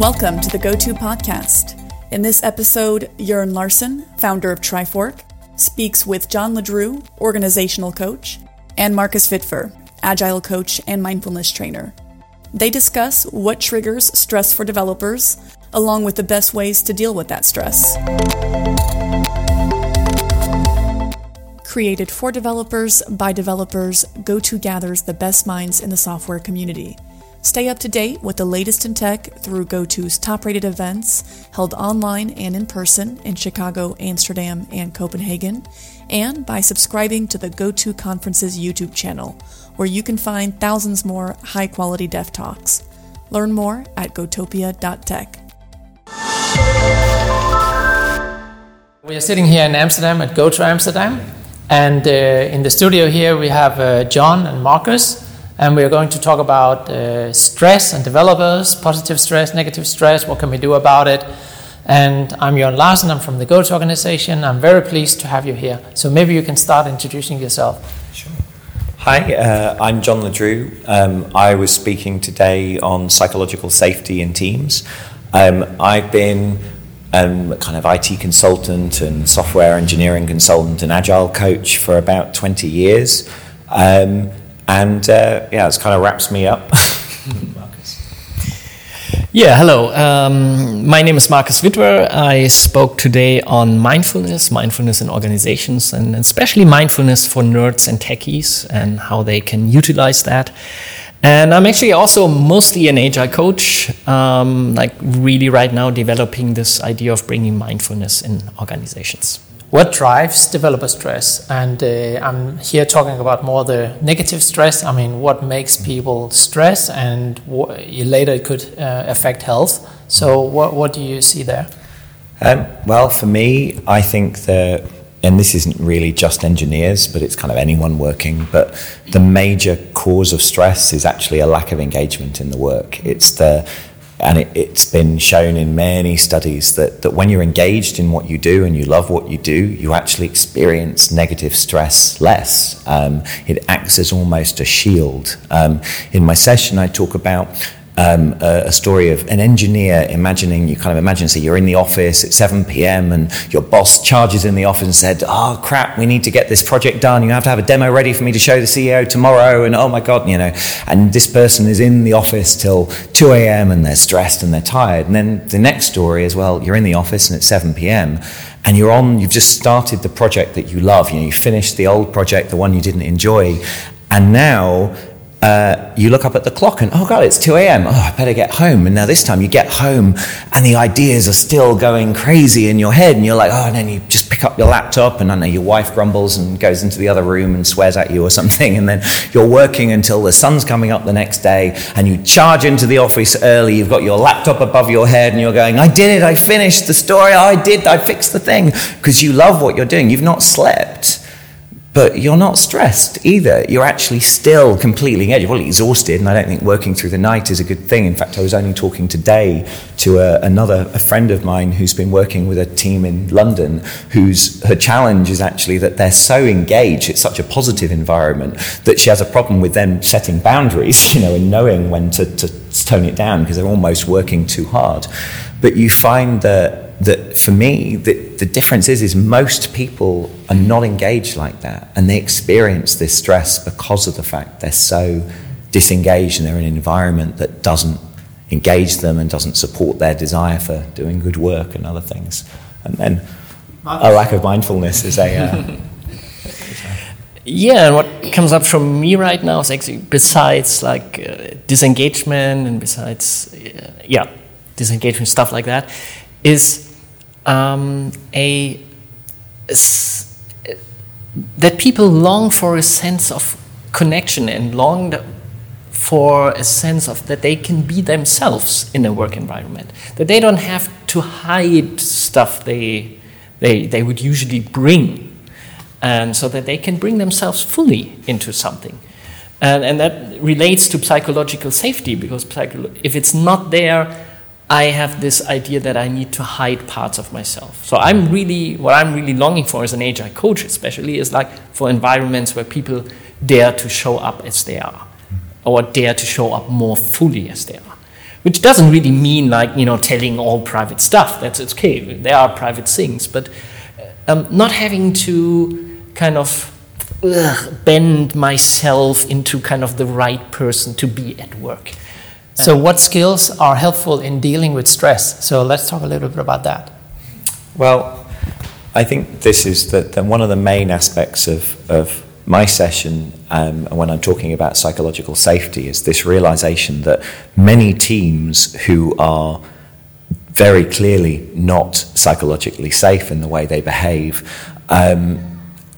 Welcome to the Go To Podcast. In this episode, Jørn Larsen, founder of Trifork, speaks with John LeDrew, organizational coach, and Marcus Wittwer, agile coach and mindfulness trainer. They discuss what triggers stress for developers, along with the best ways to deal with that stress. Created for developers by developers, GoTo gathers the best minds in the software community. Stay up to date with the latest in tech through GoTo's top rated events held online and in person in Chicago, Amsterdam, and Copenhagen, and by subscribing to the GoTo Conferences YouTube channel, where you can find thousands more high quality dev talks. Learn more at gotopia.tech. We are sitting here in Amsterdam at GoTo Amsterdam, and uh, in the studio here we have uh, John and Marcus and we are going to talk about uh, stress and developers, positive stress, negative stress, what can we do about it. And I'm Jørn Larsen, I'm from the GoTo organization. I'm very pleased to have you here. So maybe you can start introducing yourself. Sure. Hi, uh, I'm John LeDrew. Um, I was speaking today on psychological safety in teams. Um, I've been um, kind of IT consultant and software engineering consultant and agile coach for about 20 years. Um, and uh, yeah, it kind of wraps me up. Yeah, hello. Um, my name is Marcus Wittwer. I spoke today on mindfulness, mindfulness in organizations, and especially mindfulness for nerds and techies and how they can utilize that. And I'm actually also mostly an agile coach, um, like really right now developing this idea of bringing mindfulness in organizations what drives developer stress? And uh, I'm here talking about more the negative stress. I mean, what makes people stress, and wh- later it could uh, affect health. So, what what do you see there? Um, well, for me, I think that, and this isn't really just engineers, but it's kind of anyone working. But the major cause of stress is actually a lack of engagement in the work. It's the and it, has been shown in many studies that, that when you're engaged in what you do and you love what you do, you actually experience negative stress less. Um, it acts as almost a shield. Um, in my session, I talk about um, a, a, story of an engineer imagining, you kind of imagine, so you're in the office at 7 p.m. and your boss charges in the office and said, oh crap, we need to get this project done. You have to have a demo ready for me to show the CEO tomorrow. And oh my God, you know, and this person is in the office till 2 a.m. and they're stressed and they're tired. And then the next story is, well, you're in the office and it's 7 p.m. and you're on, you've just started the project that you love. You know, you finished the old project, the one you didn't enjoy. And now uh, you look up at the clock and, oh God, it's 2 a.m. Oh, I better get home. And now this time you get home and the ideas are still going crazy in your head. And you're like, oh, and then you just pick up your laptop and I know your wife grumbles and goes into the other room and swears at you or something. And then you're working until the sun's coming up the next day and you charge into the office early. You've got your laptop above your head and you're going, I did it. I finished the story. I did. I fixed the thing because you love what you're doing. You've not slept but you're not stressed either. You're actually still completely exhausted, and I don't think working through the night is a good thing. In fact, I was only talking today to a, another a friend of mine who's been working with a team in London, whose her challenge is actually that they're so engaged. It's such a positive environment that she has a problem with them setting boundaries, you know, and knowing when to, to tone it down because they're almost working too hard. But you find that that for me, the, the difference is, is most people are not engaged like that. And they experience this stress because of the fact they're so disengaged and they're in an environment that doesn't engage them and doesn't support their desire for doing good work and other things. And then a lack of mindfulness is a. Uh, yeah, and what comes up from me right now is actually besides like uh, disengagement and besides, uh, yeah, disengagement stuff like that, is um, a, that people long for a sense of connection and long for a sense of that they can be themselves in a work environment. That they don't have to hide stuff they they, they would usually bring. And so that they can bring themselves fully into something. And, and that relates to psychological safety because if it's not there I have this idea that I need to hide parts of myself. So I'm really, what I'm really longing for as an agile coach, especially, is like for environments where people dare to show up as they are, or dare to show up more fully as they are. which doesn't really mean like you know telling all private stuff. That's okay. There are private things, but um, not having to kind of ugh, bend myself into kind of the right person to be at work. So, what skills are helpful in dealing with stress? So, let's talk a little bit about that. Well, I think this is the one of the main aspects of, of my session um, when I'm talking about psychological safety is this realization that many teams who are very clearly not psychologically safe in the way they behave, um,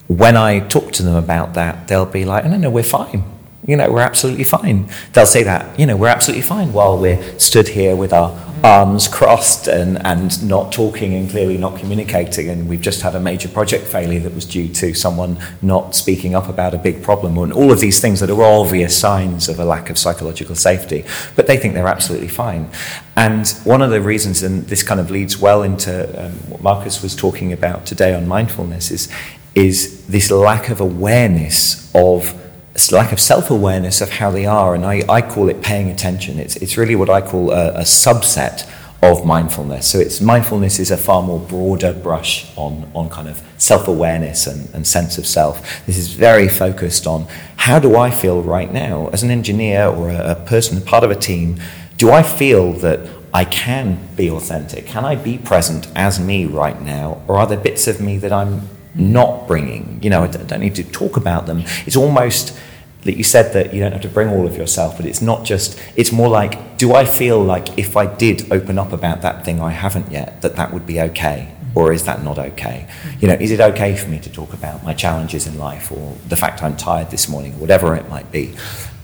when I talk to them about that, they'll be like, no, no, we're fine. You know, we're absolutely fine. They'll say that, you know, we're absolutely fine while we're stood here with our arms crossed and, and not talking and clearly not communicating. And we've just had a major project failure that was due to someone not speaking up about a big problem and all of these things that are obvious signs of a lack of psychological safety. But they think they're absolutely fine. And one of the reasons, and this kind of leads well into um, what Marcus was talking about today on mindfulness, is, is this lack of awareness of lack of self-awareness of how they are, and I, I call it paying attention. It's, it's really what I call a, a subset of mindfulness. So it's mindfulness is a far more broader brush on, on kind of self-awareness and, and sense of self. This is very focused on how do I feel right now as an engineer or a, a person, part of a team, do I feel that I can be authentic? Can I be present as me right now? Or are there bits of me that I'm not bringing. You know, I don't need to talk about them. It's almost that you said that you don't have to bring all of yourself, but it's not just, it's more like, do I feel like if I did open up about that thing I haven't yet, that that would be okay? Or is that not okay? You know, is it okay for me to talk about my challenges in life or the fact I'm tired this morning, whatever it might be?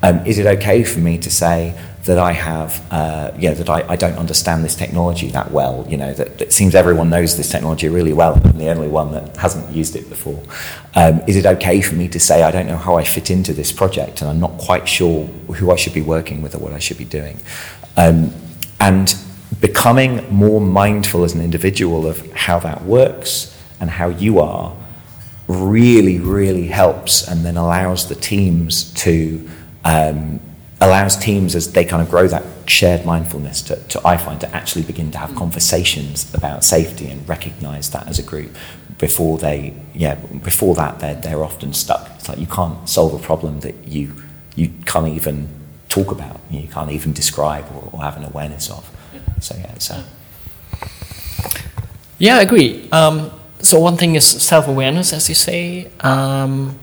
Um, is it okay for me to say, that I have, uh, know, that I, I don't understand this technology that well. You know, that, it seems everyone knows this technology really well. I'm the only one that hasn't used it before. Um, is it okay for me to say I don't know how I fit into this project and I'm not quite sure who I should be working with or what I should be doing? Um, and becoming more mindful as an individual of how that works and how you are really, really helps and then allows the teams to um, allows teams as they kind of grow that shared mindfulness to, to I find to actually begin to have conversations about safety and recognize that as a group before they yeah before that they're, they're often stuck. It's like you can't solve a problem that you you can't even talk about you can't even describe or, or have an awareness of. So yeah so. Yeah I agree. Um, so one thing is self-awareness as you say. Um,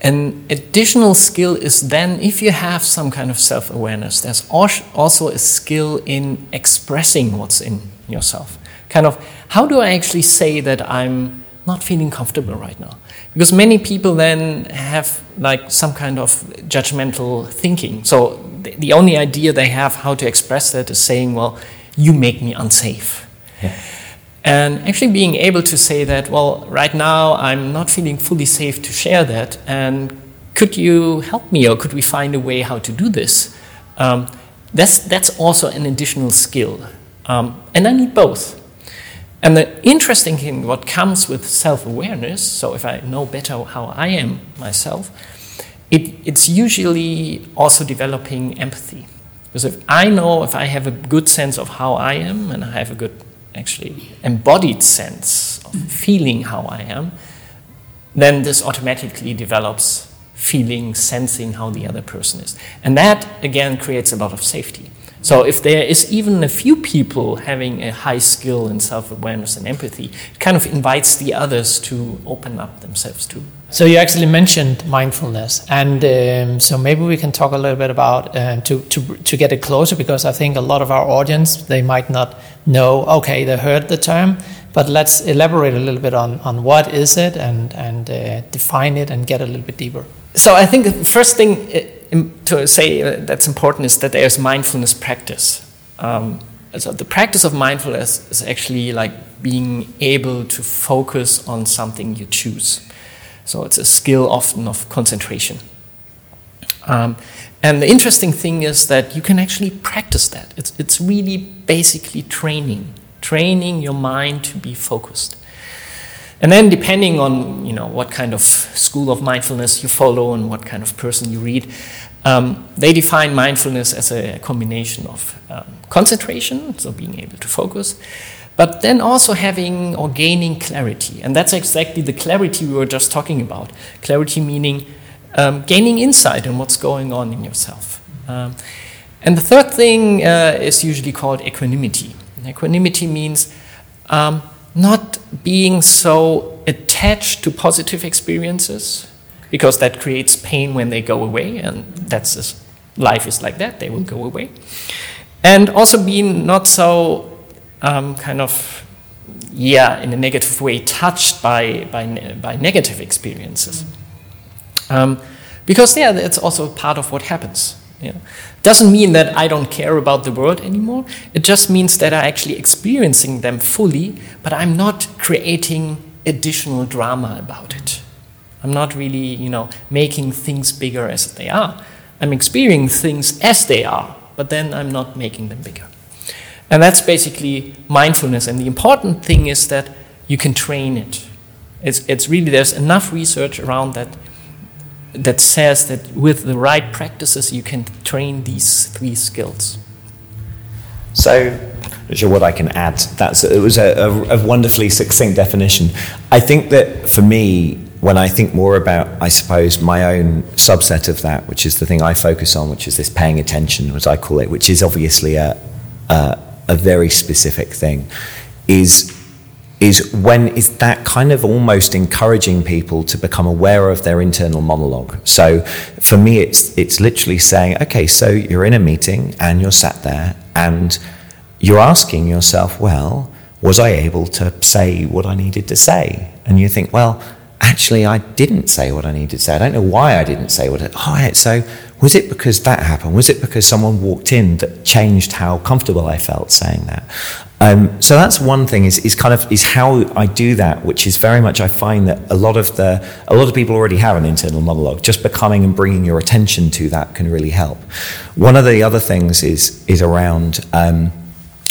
an additional skill is then if you have some kind of self awareness, there's also a skill in expressing what's in yourself. Kind of, how do I actually say that I'm not feeling comfortable right now? Because many people then have like some kind of judgmental thinking. So the, only idea they have how to express that is saying, well, you make me unsafe. Yeah. And actually being able to say that, well, right now I'm not feeling fully safe to share that, and could you help me or could we find a way how to do this? Um, that's, that's also an additional skill. Um, and I need both. And the interesting thing, what comes with self awareness, so if I know better how I am myself, it, it's usually also developing empathy. Because if I know, if I have a good sense of how I am and I have a good actually embodied sense of feeling how I am, then this automatically develops feeling, sensing how the other person is. And that, again, creates a lot of safety. So if there is even a few people having a high skill in self-awareness and empathy, it kind of invites the others to open up themselves too. So you actually mentioned mindfulness, and um, so maybe we can talk a little bit about uh, to to to get it closer because I think a lot of our audience they might not know. Okay, they heard the term, but let's elaborate a little bit on on what is it and and uh, define it and get a little bit deeper. So I think the first thing uh, to say uh, that's important is that there's mindfulness practice. Um, so the practice of mindfulness is actually like being able to focus on something you choose. So it's a skill often of concentration. Um, and the interesting thing is that you can actually practice that. It's, it's really basically training, training your mind to be focused. And then depending on you know what kind of school of mindfulness you follow and what kind of person you read, Um, they define mindfulness as a combination of um, concentration, so being able to focus, but then also having or gaining clarity. And that's exactly the clarity we were just talking about. Clarity meaning um, gaining insight in what's going on in yourself. Um, and the third thing uh, is usually called equanimity. equanimity means um, not being so attached to positive experiences because that creates pain when they go away, and that's just, life is like that; they will go away. And also being not so um, kind of yeah, in a negative way, touched by by, by negative experiences. Um, because yeah, it's also part of what happens. Yeah. Doesn't mean that I don't care about the world anymore. It just means that I'm actually experiencing them fully, but I'm not creating additional drama about it. I'm not really, you know, making things bigger as they are. I'm experiencing things as they are, but then I'm not making them bigger. And that's basically mindfulness. And the important thing is that you can train it. It's, it's really, there's enough research around that that says that with the right practices you can train these three skills. So, sure what I can add. That's it was a, a, a, wonderfully succinct definition. I think that for me, when I think more about, I suppose, my own subset of that, which is the thing I focus on, which is this paying attention, as I call it, which is obviously a a, a very specific thing, is is when is that kind of almost encouraging people to become aware of their internal monologue. So for me, it's it's literally saying, okay, so you're in a meeting and you're sat there and you're asking yourself, well, was I able to say what I needed to say? And you think, well, actually, I didn't say what I needed to say. I don't know why I didn't say what. I, oh, so was it because that happened? Was it because someone walked in that changed how comfortable I felt saying that? Um, so that's one thing is, is kind of is how I do that, which is very much I find that a lot of the a lot of people already have an internal monologue. Just becoming and bringing your attention to that can really help. One of the other things is is around um,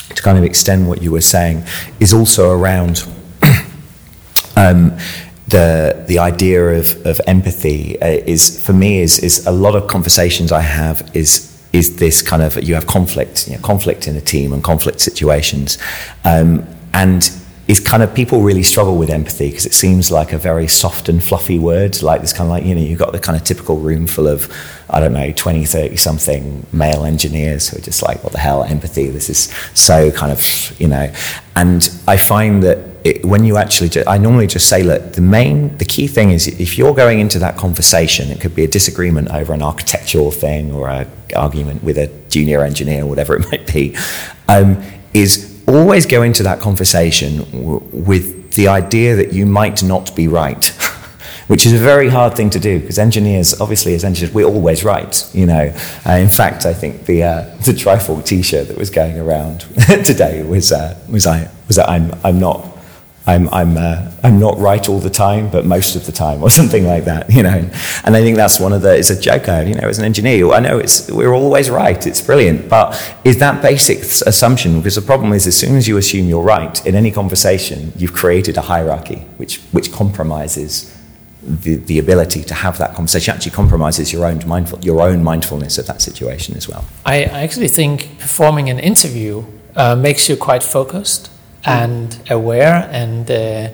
to kind of extend what you were saying is also around. um, the the idea of, of empathy uh, is for me is is a lot of conversations I have is is this kind of you have conflict, you know, conflict in a team and conflict situations, um, and is kind of people really struggle with empathy because it seems like a very soft and fluffy word, like this kind of like you know you've got the kind of typical room full of I don't know 20, 30 something male engineers who are just like what the hell empathy this is so kind of you know, and I find that it, when you actually, do, I normally just say, look, the main, the key thing is if you're going into that conversation, it could be a disagreement over an architectural thing or an argument with a junior engineer, or whatever it might be, um, is always go into that conversation w- with the idea that you might not be right. which is a very hard thing to do because engineers, obviously, as engineers, we're always right. You know, uh, in fact, I think the uh, the Trifork T-shirt that was going around today was uh, was I was that I'm I'm not I'm, I'm, uh, I'm not right all the time, but most of the time, or something like that, you know. And I think that's one of the, it's a joke, I, you know, as an engineer, I know it's, we're always right, it's brilliant, but is that basic assumption, because the problem is as soon as you assume you're right, in any conversation, you've created a hierarchy, which, which compromises the, the ability to have that conversation actually compromises your own mindful your own mindfulness of that situation as well. I, I actually think performing an interview uh, makes you quite focused and aware and uh,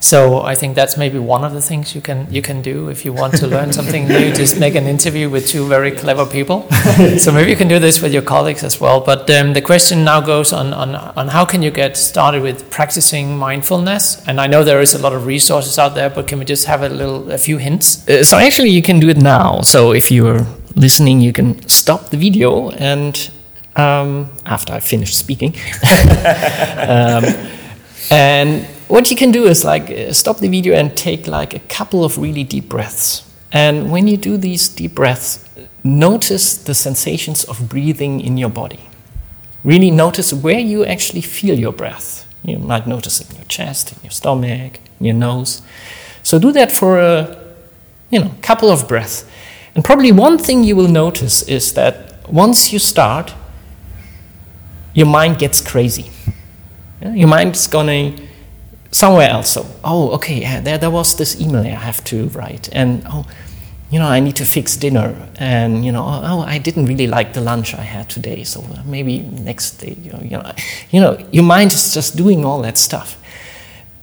so I think that's maybe one of the things you can you can do if you want to learn something new. Just make an interview with two very clever people. so maybe you can do this with your colleagues as well. But um, the question now goes on, on on how can you get started with practicing mindfulness? And I know there is a lot of resources out there, but can we just have a little a few hints? Uh, so actually, you can do it now. So if you're listening, you can stop the video and um, after I finish speaking. um, and what you can do is like uh, stop the video and take like a couple of really deep breaths. And when you do these deep breaths, notice the sensations of breathing in your body. Really notice where you actually feel your breath. You might notice it in your chest, in your stomach, in your nose. So do that for a you know, couple of breaths. And probably one thing you will notice is that once you start, your mind gets crazy. Your mind's going somewhere else. So, oh, okay, yeah, there, there was this email I have to write. And, oh, you know, I need to fix dinner, and you know, oh, oh I didn't really like the lunch I had today, so uh, maybe next day, you know, you know, you know, your mind is just doing all that stuff,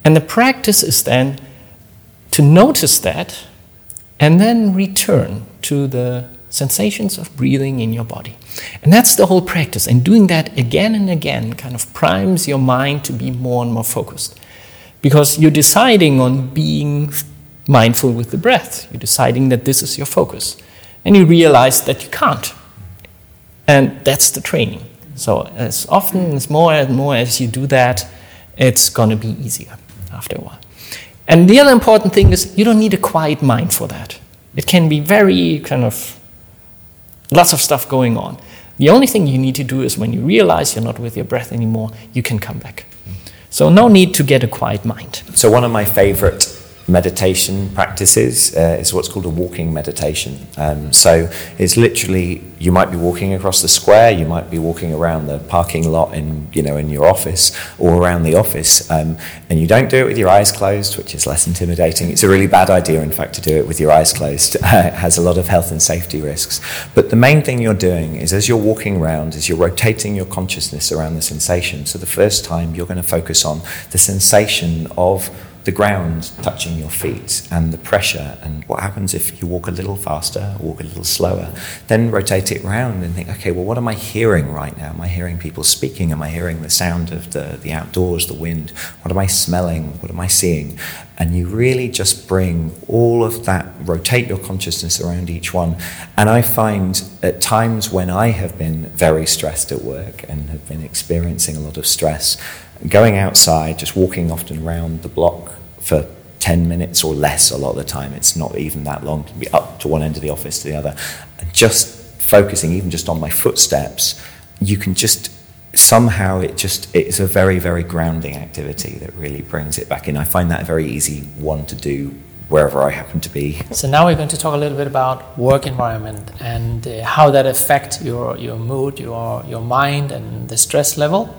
and the practice is then to notice that, and then return to the sensations of breathing in your body, and that's the whole practice. And doing that again and again kind of primes your mind to be more and more focused, because you're deciding on being mindful with the breath. You're deciding that this is your focus. And you realize that you can't. And that's the training. So, as often, as more and more as you do that, it's going to be easier after a while. And the other important thing is you don't need a quiet mind for that. It can be very kind of lots of stuff going on. The only thing you need to do is when you realize you're not with your breath anymore, you can come back. So, no need to get a quiet mind. So, one of my favorite meditation practices uh, is what's called a walking meditation. Um, so it's literally you might be walking across the square, you might be walking around the parking lot in you know in your office or around the office, um, and you don't do it with your eyes closed, which is less intimidating. It's a really bad idea, in fact, to do it with your eyes closed. it has a lot of health and safety risks. But the main thing you're doing is as you're walking around, is you're rotating your consciousness around the sensation. So the first time you're going to focus on the sensation of the ground touching your feet and the pressure and what happens if you walk a little faster, walk a little slower. Then rotate it around and think, okay, well, what am I hearing right now? Am I hearing people speaking? Am I hearing the sound of the, the outdoors, the wind? What am I smelling? What am I seeing? And you really just bring all of that, rotate your consciousness around each one. And I find at times when I have been very stressed at work and have been experiencing a lot of stress, going outside, just walking often around the block for 10 minutes or less a lot of the time. It's not even that long to be up to one end of the office to the other. And just focusing even just on my footsteps, you can just somehow it just it's a very very grounding activity that really brings it back in. I find that a very easy one to do wherever I happen to be. So now we're going to talk a little bit about work environment and uh, how that affect your your mood, your your mind and the stress level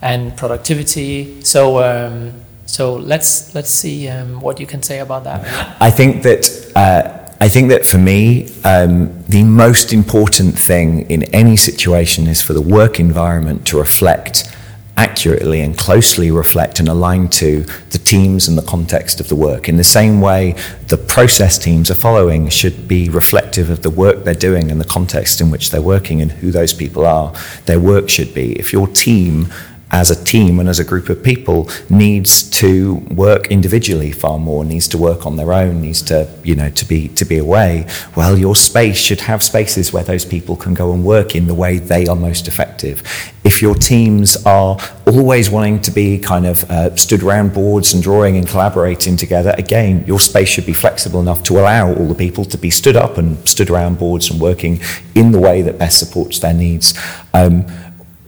and productivity. So, um, so let's let's see um, what you can say about that. I think that. Uh, I think that for me, um, the most important thing in any situation is for the work environment to reflect accurately and closely reflect and align to the teams and the context of the work. In the same way, the process teams are following should be reflective of the work they're doing and the context in which they're working and who those people are. Their work should be. If your team as a team and as a group of people needs to work individually far more needs to work on their own needs to you know to be to be away. Well your space should have spaces where those people can go and work in the way they are most effective. If your teams are always wanting to be kind of uh, stood around boards and drawing and collaborating together again your space should be flexible enough to allow all the people to be stood up and stood around boards and working in the way that best supports their needs. Um,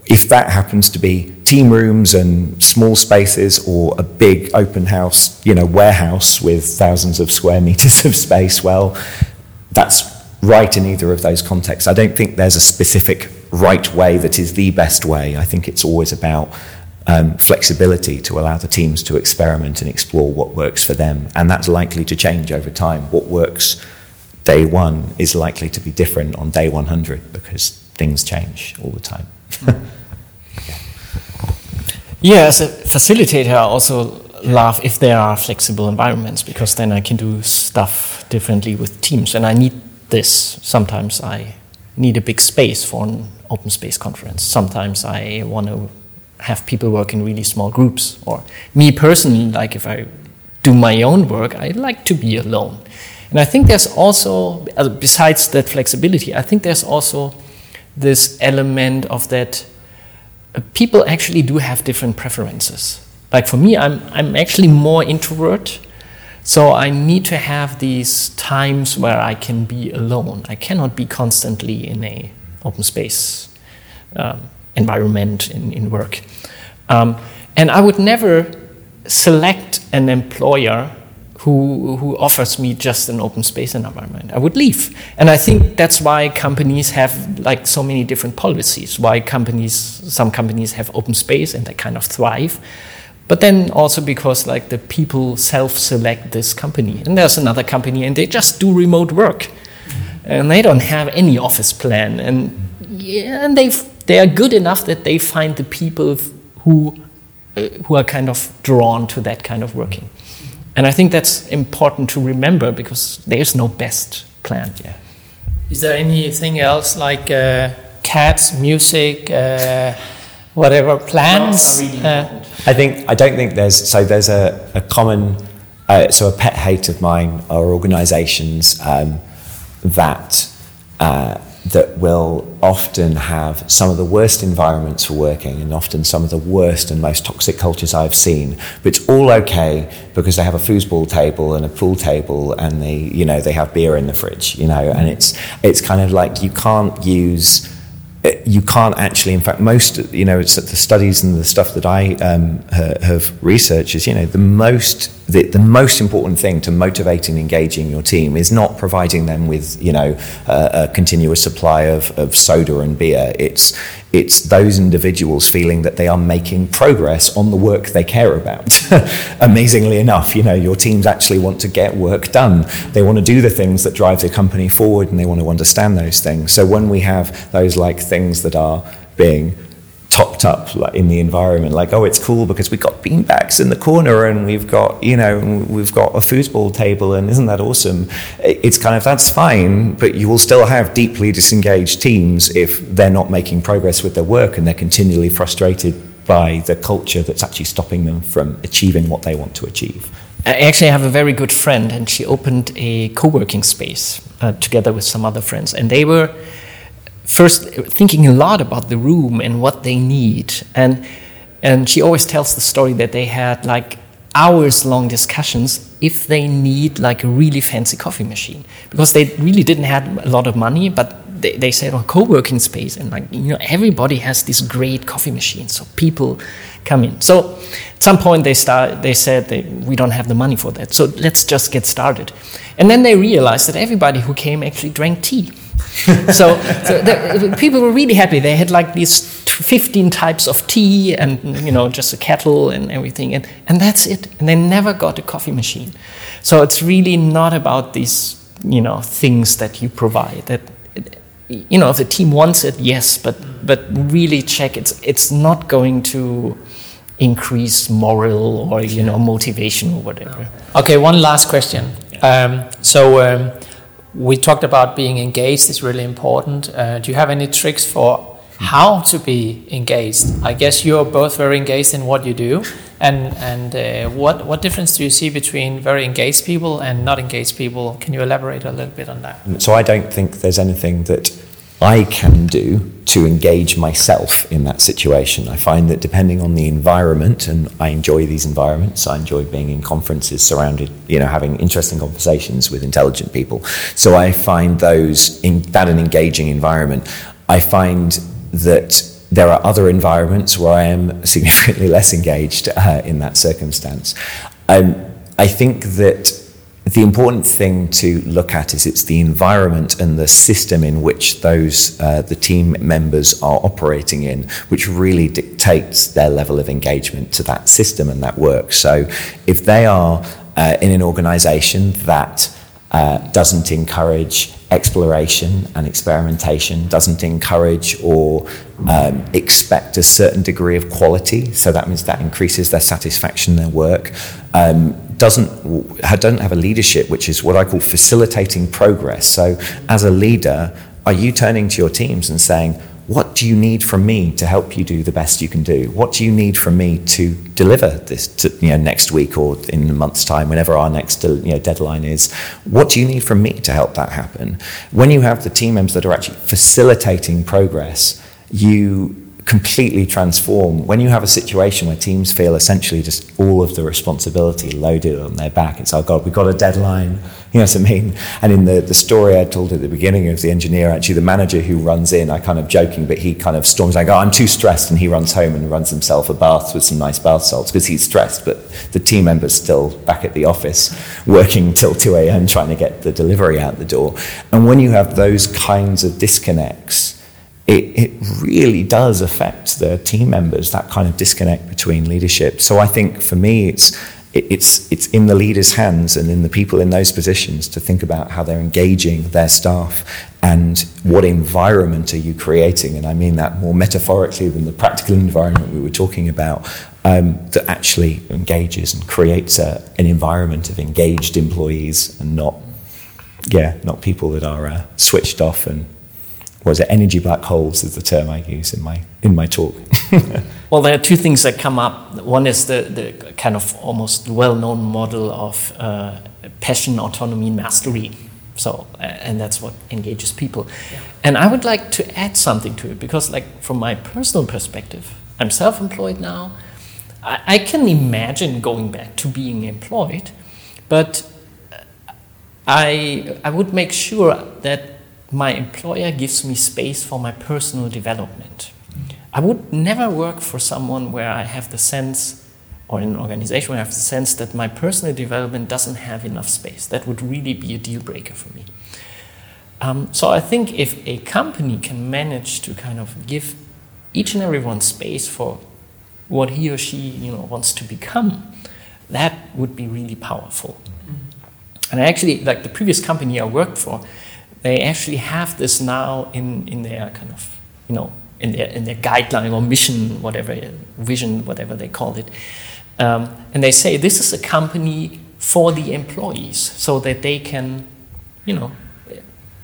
if that happens to be team rooms and small spaces or a big open house, you know, warehouse with thousands of square meters of space, well, that's right in either of those contexts. I don't think there's a specific right way that is the best way. I think it's always about um, flexibility to allow the teams to experiment and explore what works for them. And that's likely to change over time. What works day one is likely to be different on day 100 because things change all the time. Yeah, as a facilitator, I also love if there are flexible environments because then I can do stuff differently with teams. And I need this. Sometimes I need a big space for an open space conference. Sometimes I want to have people work in really small groups. Or me personally, like if I do my own work, I like to be alone. And I think there's also, uh, besides that flexibility, I think there's also this element of that people actually do have different preferences. Like for me, I'm, I'm actually more introvert, so I need to have these times where I can be alone. I cannot be constantly in a open space um, environment in, in work. Um, and I would never select an employer who, who offers me just an open space environment. I would leave. And I think that's why companies have like so many different policies, why companies, some companies have open space and they kind of thrive. But then also because like the people self-select this company. And there's another company and they just do remote work. and they don't have any office plan, and yeah, and they they are good enough that they find the people who uh, who are kind of drawn to that kind of working. And I think that's important to remember because there's no best plan. Yeah. Is there anything else like uh, cats, music, uh, whatever plans? Really Uh, I think I don't think there's so there's a, a common uh, so a pet hate of mine are organisations um, that uh, that will often have some of the worst environments for working and often some of the worst and most toxic cultures I've seen. But it's all okay because they have a foosball table and a pool table and they you know they have beer in the fridge you know and it's it's kind of like you can't use you can't actually, in fact, most, you know, it's the studies and the stuff that I um, ha- have researched is, you know, the most, the, the most important thing to motivating and engaging your team is not providing them with, you know, a, a continuous supply of, of soda and beer. It's, it's those individuals feeling that they are making progress on the work they care about. Amazingly enough, you know, your teams actually want to get work done. They want to do the things that drive the company forward and they want to understand those things. So when we have those like things that are being up like, in the environment like oh it's cool because we've got beanbags in the corner and we've got you know we've got a foosball table and isn't that awesome it's kind of that's fine but you will still have deeply disengaged teams if they're not making progress with their work and they're continually frustrated by the culture that's actually stopping them from achieving what they want to achieve I actually have a very good friend, and she opened a co working space uh, together with some other friends. And they were first thinking a lot about the room and what they need. And, and she always tells the story that they had like hours long discussions if they need like a really fancy coffee machine. Because they really didn't have a lot of money but they, they said on co-working space. And like you know everybody has this great coffee machine so people come in. So at some point they start they said they, we don't have the money for that so let's just get started. And then they realized that everybody who came actually drank tea so, so the, people were really happy. They had like these 15 types of tea and you know just a kettle and everything and, and that's it. And they never got a coffee machine. So it's really not about these you know things that you provide. That you know if the team wants it yes but but really check it's it's not going to increase moral or you know motivation or whatever. Okay, one last question. Um, so um, we talked about being engaged is really important. Uh, do you have any tricks for how to be engaged? I guess you're both very engaged in what you do, and and uh, what what difference do you see between very engaged people and not engaged people? Can you elaborate a little bit on that? So I don't think there's anything that I can do to engage myself in that situation. I find that depending on the environment, and I enjoy these environments, I enjoy being in conferences surrounded, you know, having interesting conversations with intelligent people. So I find those in that an engaging environment. I find that there are other environments where I am significantly less engaged uh, in that circumstance. Um, I think that the important thing to look at is it's the environment and the system in which those uh, the team members are operating in, which really dictates their level of engagement to that system and that work. So, if they are uh, in an organisation that uh, doesn't encourage exploration and experimentation, doesn't encourage or um, expect a certain degree of quality, so that means that increases their satisfaction in their work. Um, doesn't don't have a leadership which is what I call facilitating progress. So, as a leader, are you turning to your teams and saying, "What do you need from me to help you do the best you can do? What do you need from me to deliver this, to, you know, next week or in a month's time, whenever our next you know, deadline is? What do you need from me to help that happen?" When you have the team members that are actually facilitating progress, you completely transform when you have a situation where teams feel essentially just all of the responsibility loaded on their back. It's, oh God, we've got a deadline. You know what I mean? And in the, the story I told at the beginning of the engineer, actually, the manager who runs in, I kind of joking, but he kind of storms like, oh, I'm too stressed. And he runs home and runs himself a bath with some nice bath salts because he's stressed. But the team member's still back at the office working till 2 a.m. trying to get the delivery out the door. And when you have those kinds of disconnects, it, it really does affect the team members, that kind of disconnect between leadership. So I think for me, it's it, it's it's in the leaders' hands and in the people in those positions to think about how they're engaging their staff and what environment are you creating. And I mean that more metaphorically than the practical environment we were talking about. Um, that actually engages and creates a, an environment of engaged employees and not, yeah, not people that are uh, switched off and was it energy black holes is the term I use in my in my talk. well, there are two things that come up. One is the, the kind of almost well-known model of uh, passion, autonomy, and mastery. So, and that's what engages people. Yeah. And I would like to add something to it because, like, from my personal perspective, I'm self-employed now. I, I can imagine going back to being employed, but I I would make sure that my employer gives me space for my personal development. I would never work for someone where I have the sense, or in an organization where I have the sense that my personal development doesn't have enough space. That would really be a deal breaker for me. Um, so I think if a company can manage to kind of give each and everyone space for what he or she you know wants to become, that would be really powerful. And actually, like the previous company I worked for, they actually have this now in, in their kind of, you know, in their, in their guideline or mission, whatever, vision, whatever they call it. Um, and they say this is a company for the employees so that they can, you know,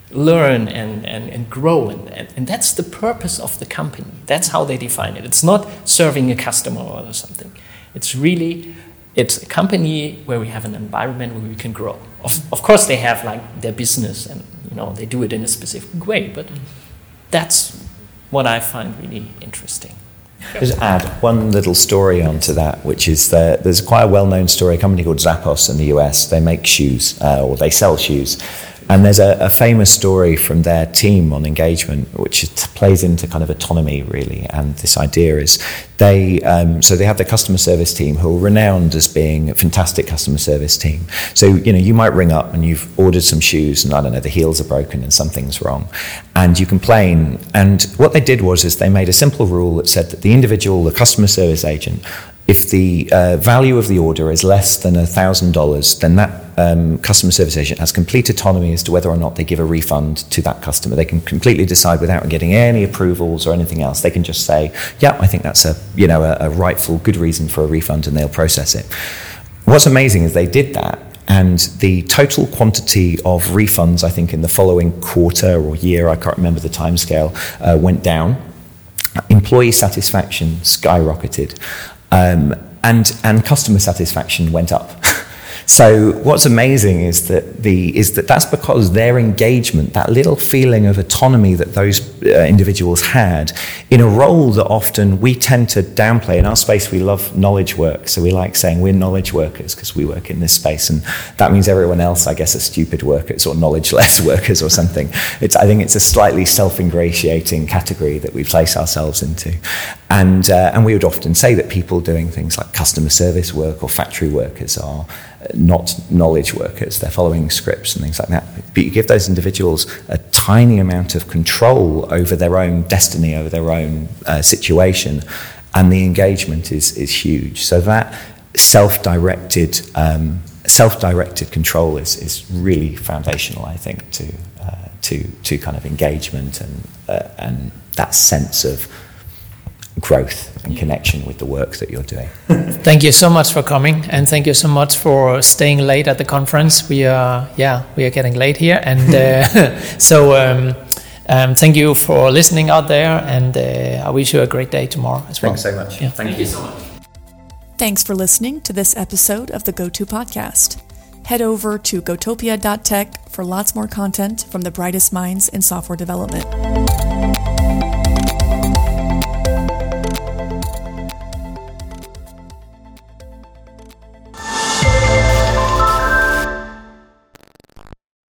learn and, and, and grow. And, and, and that's the purpose of the company. That's how they define it. It's not serving a customer or something. It's really, it's a company where we have an environment where we can grow. Of, of course, they have like their business and know they do it in a specific way, but that's what I find really interesting. Just add one little story onto that, which is that there's quite a well-known story. A company called Zappos in the US. They make shoes, uh, or they sell shoes, and there's a, a, famous story from their team on engagement, which plays into kind of autonomy, really. And this idea is they, um, so they have their customer service team who are renowned as being a fantastic customer service team. So, you know, you might ring up and you've ordered some shoes and I don't know, the heels are broken and something's wrong. And you complain. And what they did was is they made a simple rule that said that the individual, the customer service agent, if the uh, value of the order is less than $1,000, then that um, customer service agent has complete autonomy as to whether or not they give a refund to that customer. They can completely decide without getting any approvals or anything else. They can just say, yeah, I think that's a, you know, a, a rightful, good reason for a refund, and they'll process it. What's amazing is they did that, and the total quantity of refunds, I think, in the following quarter or year, I can't remember the timescale, uh, went down. Employee satisfaction skyrocketed um, and, and customer satisfaction went up. So what's amazing is that the is that that's because their engagement, that little feeling of autonomy that those uh, individuals had in a role that often we tend to downplay in our space. We love knowledge work, so we like saying we're knowledge workers because we work in this space, and that means everyone else, I guess, are stupid workers or knowledge-less workers or something. It's I think it's a slightly self-ingratiating category that we place ourselves into, and uh, and we would often say that people doing things like customer service work or factory workers are not knowledge workers. They're following scripts and things like that. But you give those individuals a tiny amount of control over their own destiny, over their own uh, situation, and the engagement is, is huge. So that self-directed um, self-directed control is, is really foundational, I think, to uh, to to kind of engagement and uh, and that sense of growth and connection with the work that you're doing. thank you so much for coming, and thank you so much for staying late at the conference. We are, yeah, we are getting late here, and uh, so um, um, thank you for listening out there, and uh, I wish you a great day tomorrow as well. Thanks so much. Yeah. Thank, thank you so much. Thanks for listening to this episode of the GoTo podcast. Head over to gotopia.tech for lots more content from the brightest minds in software development.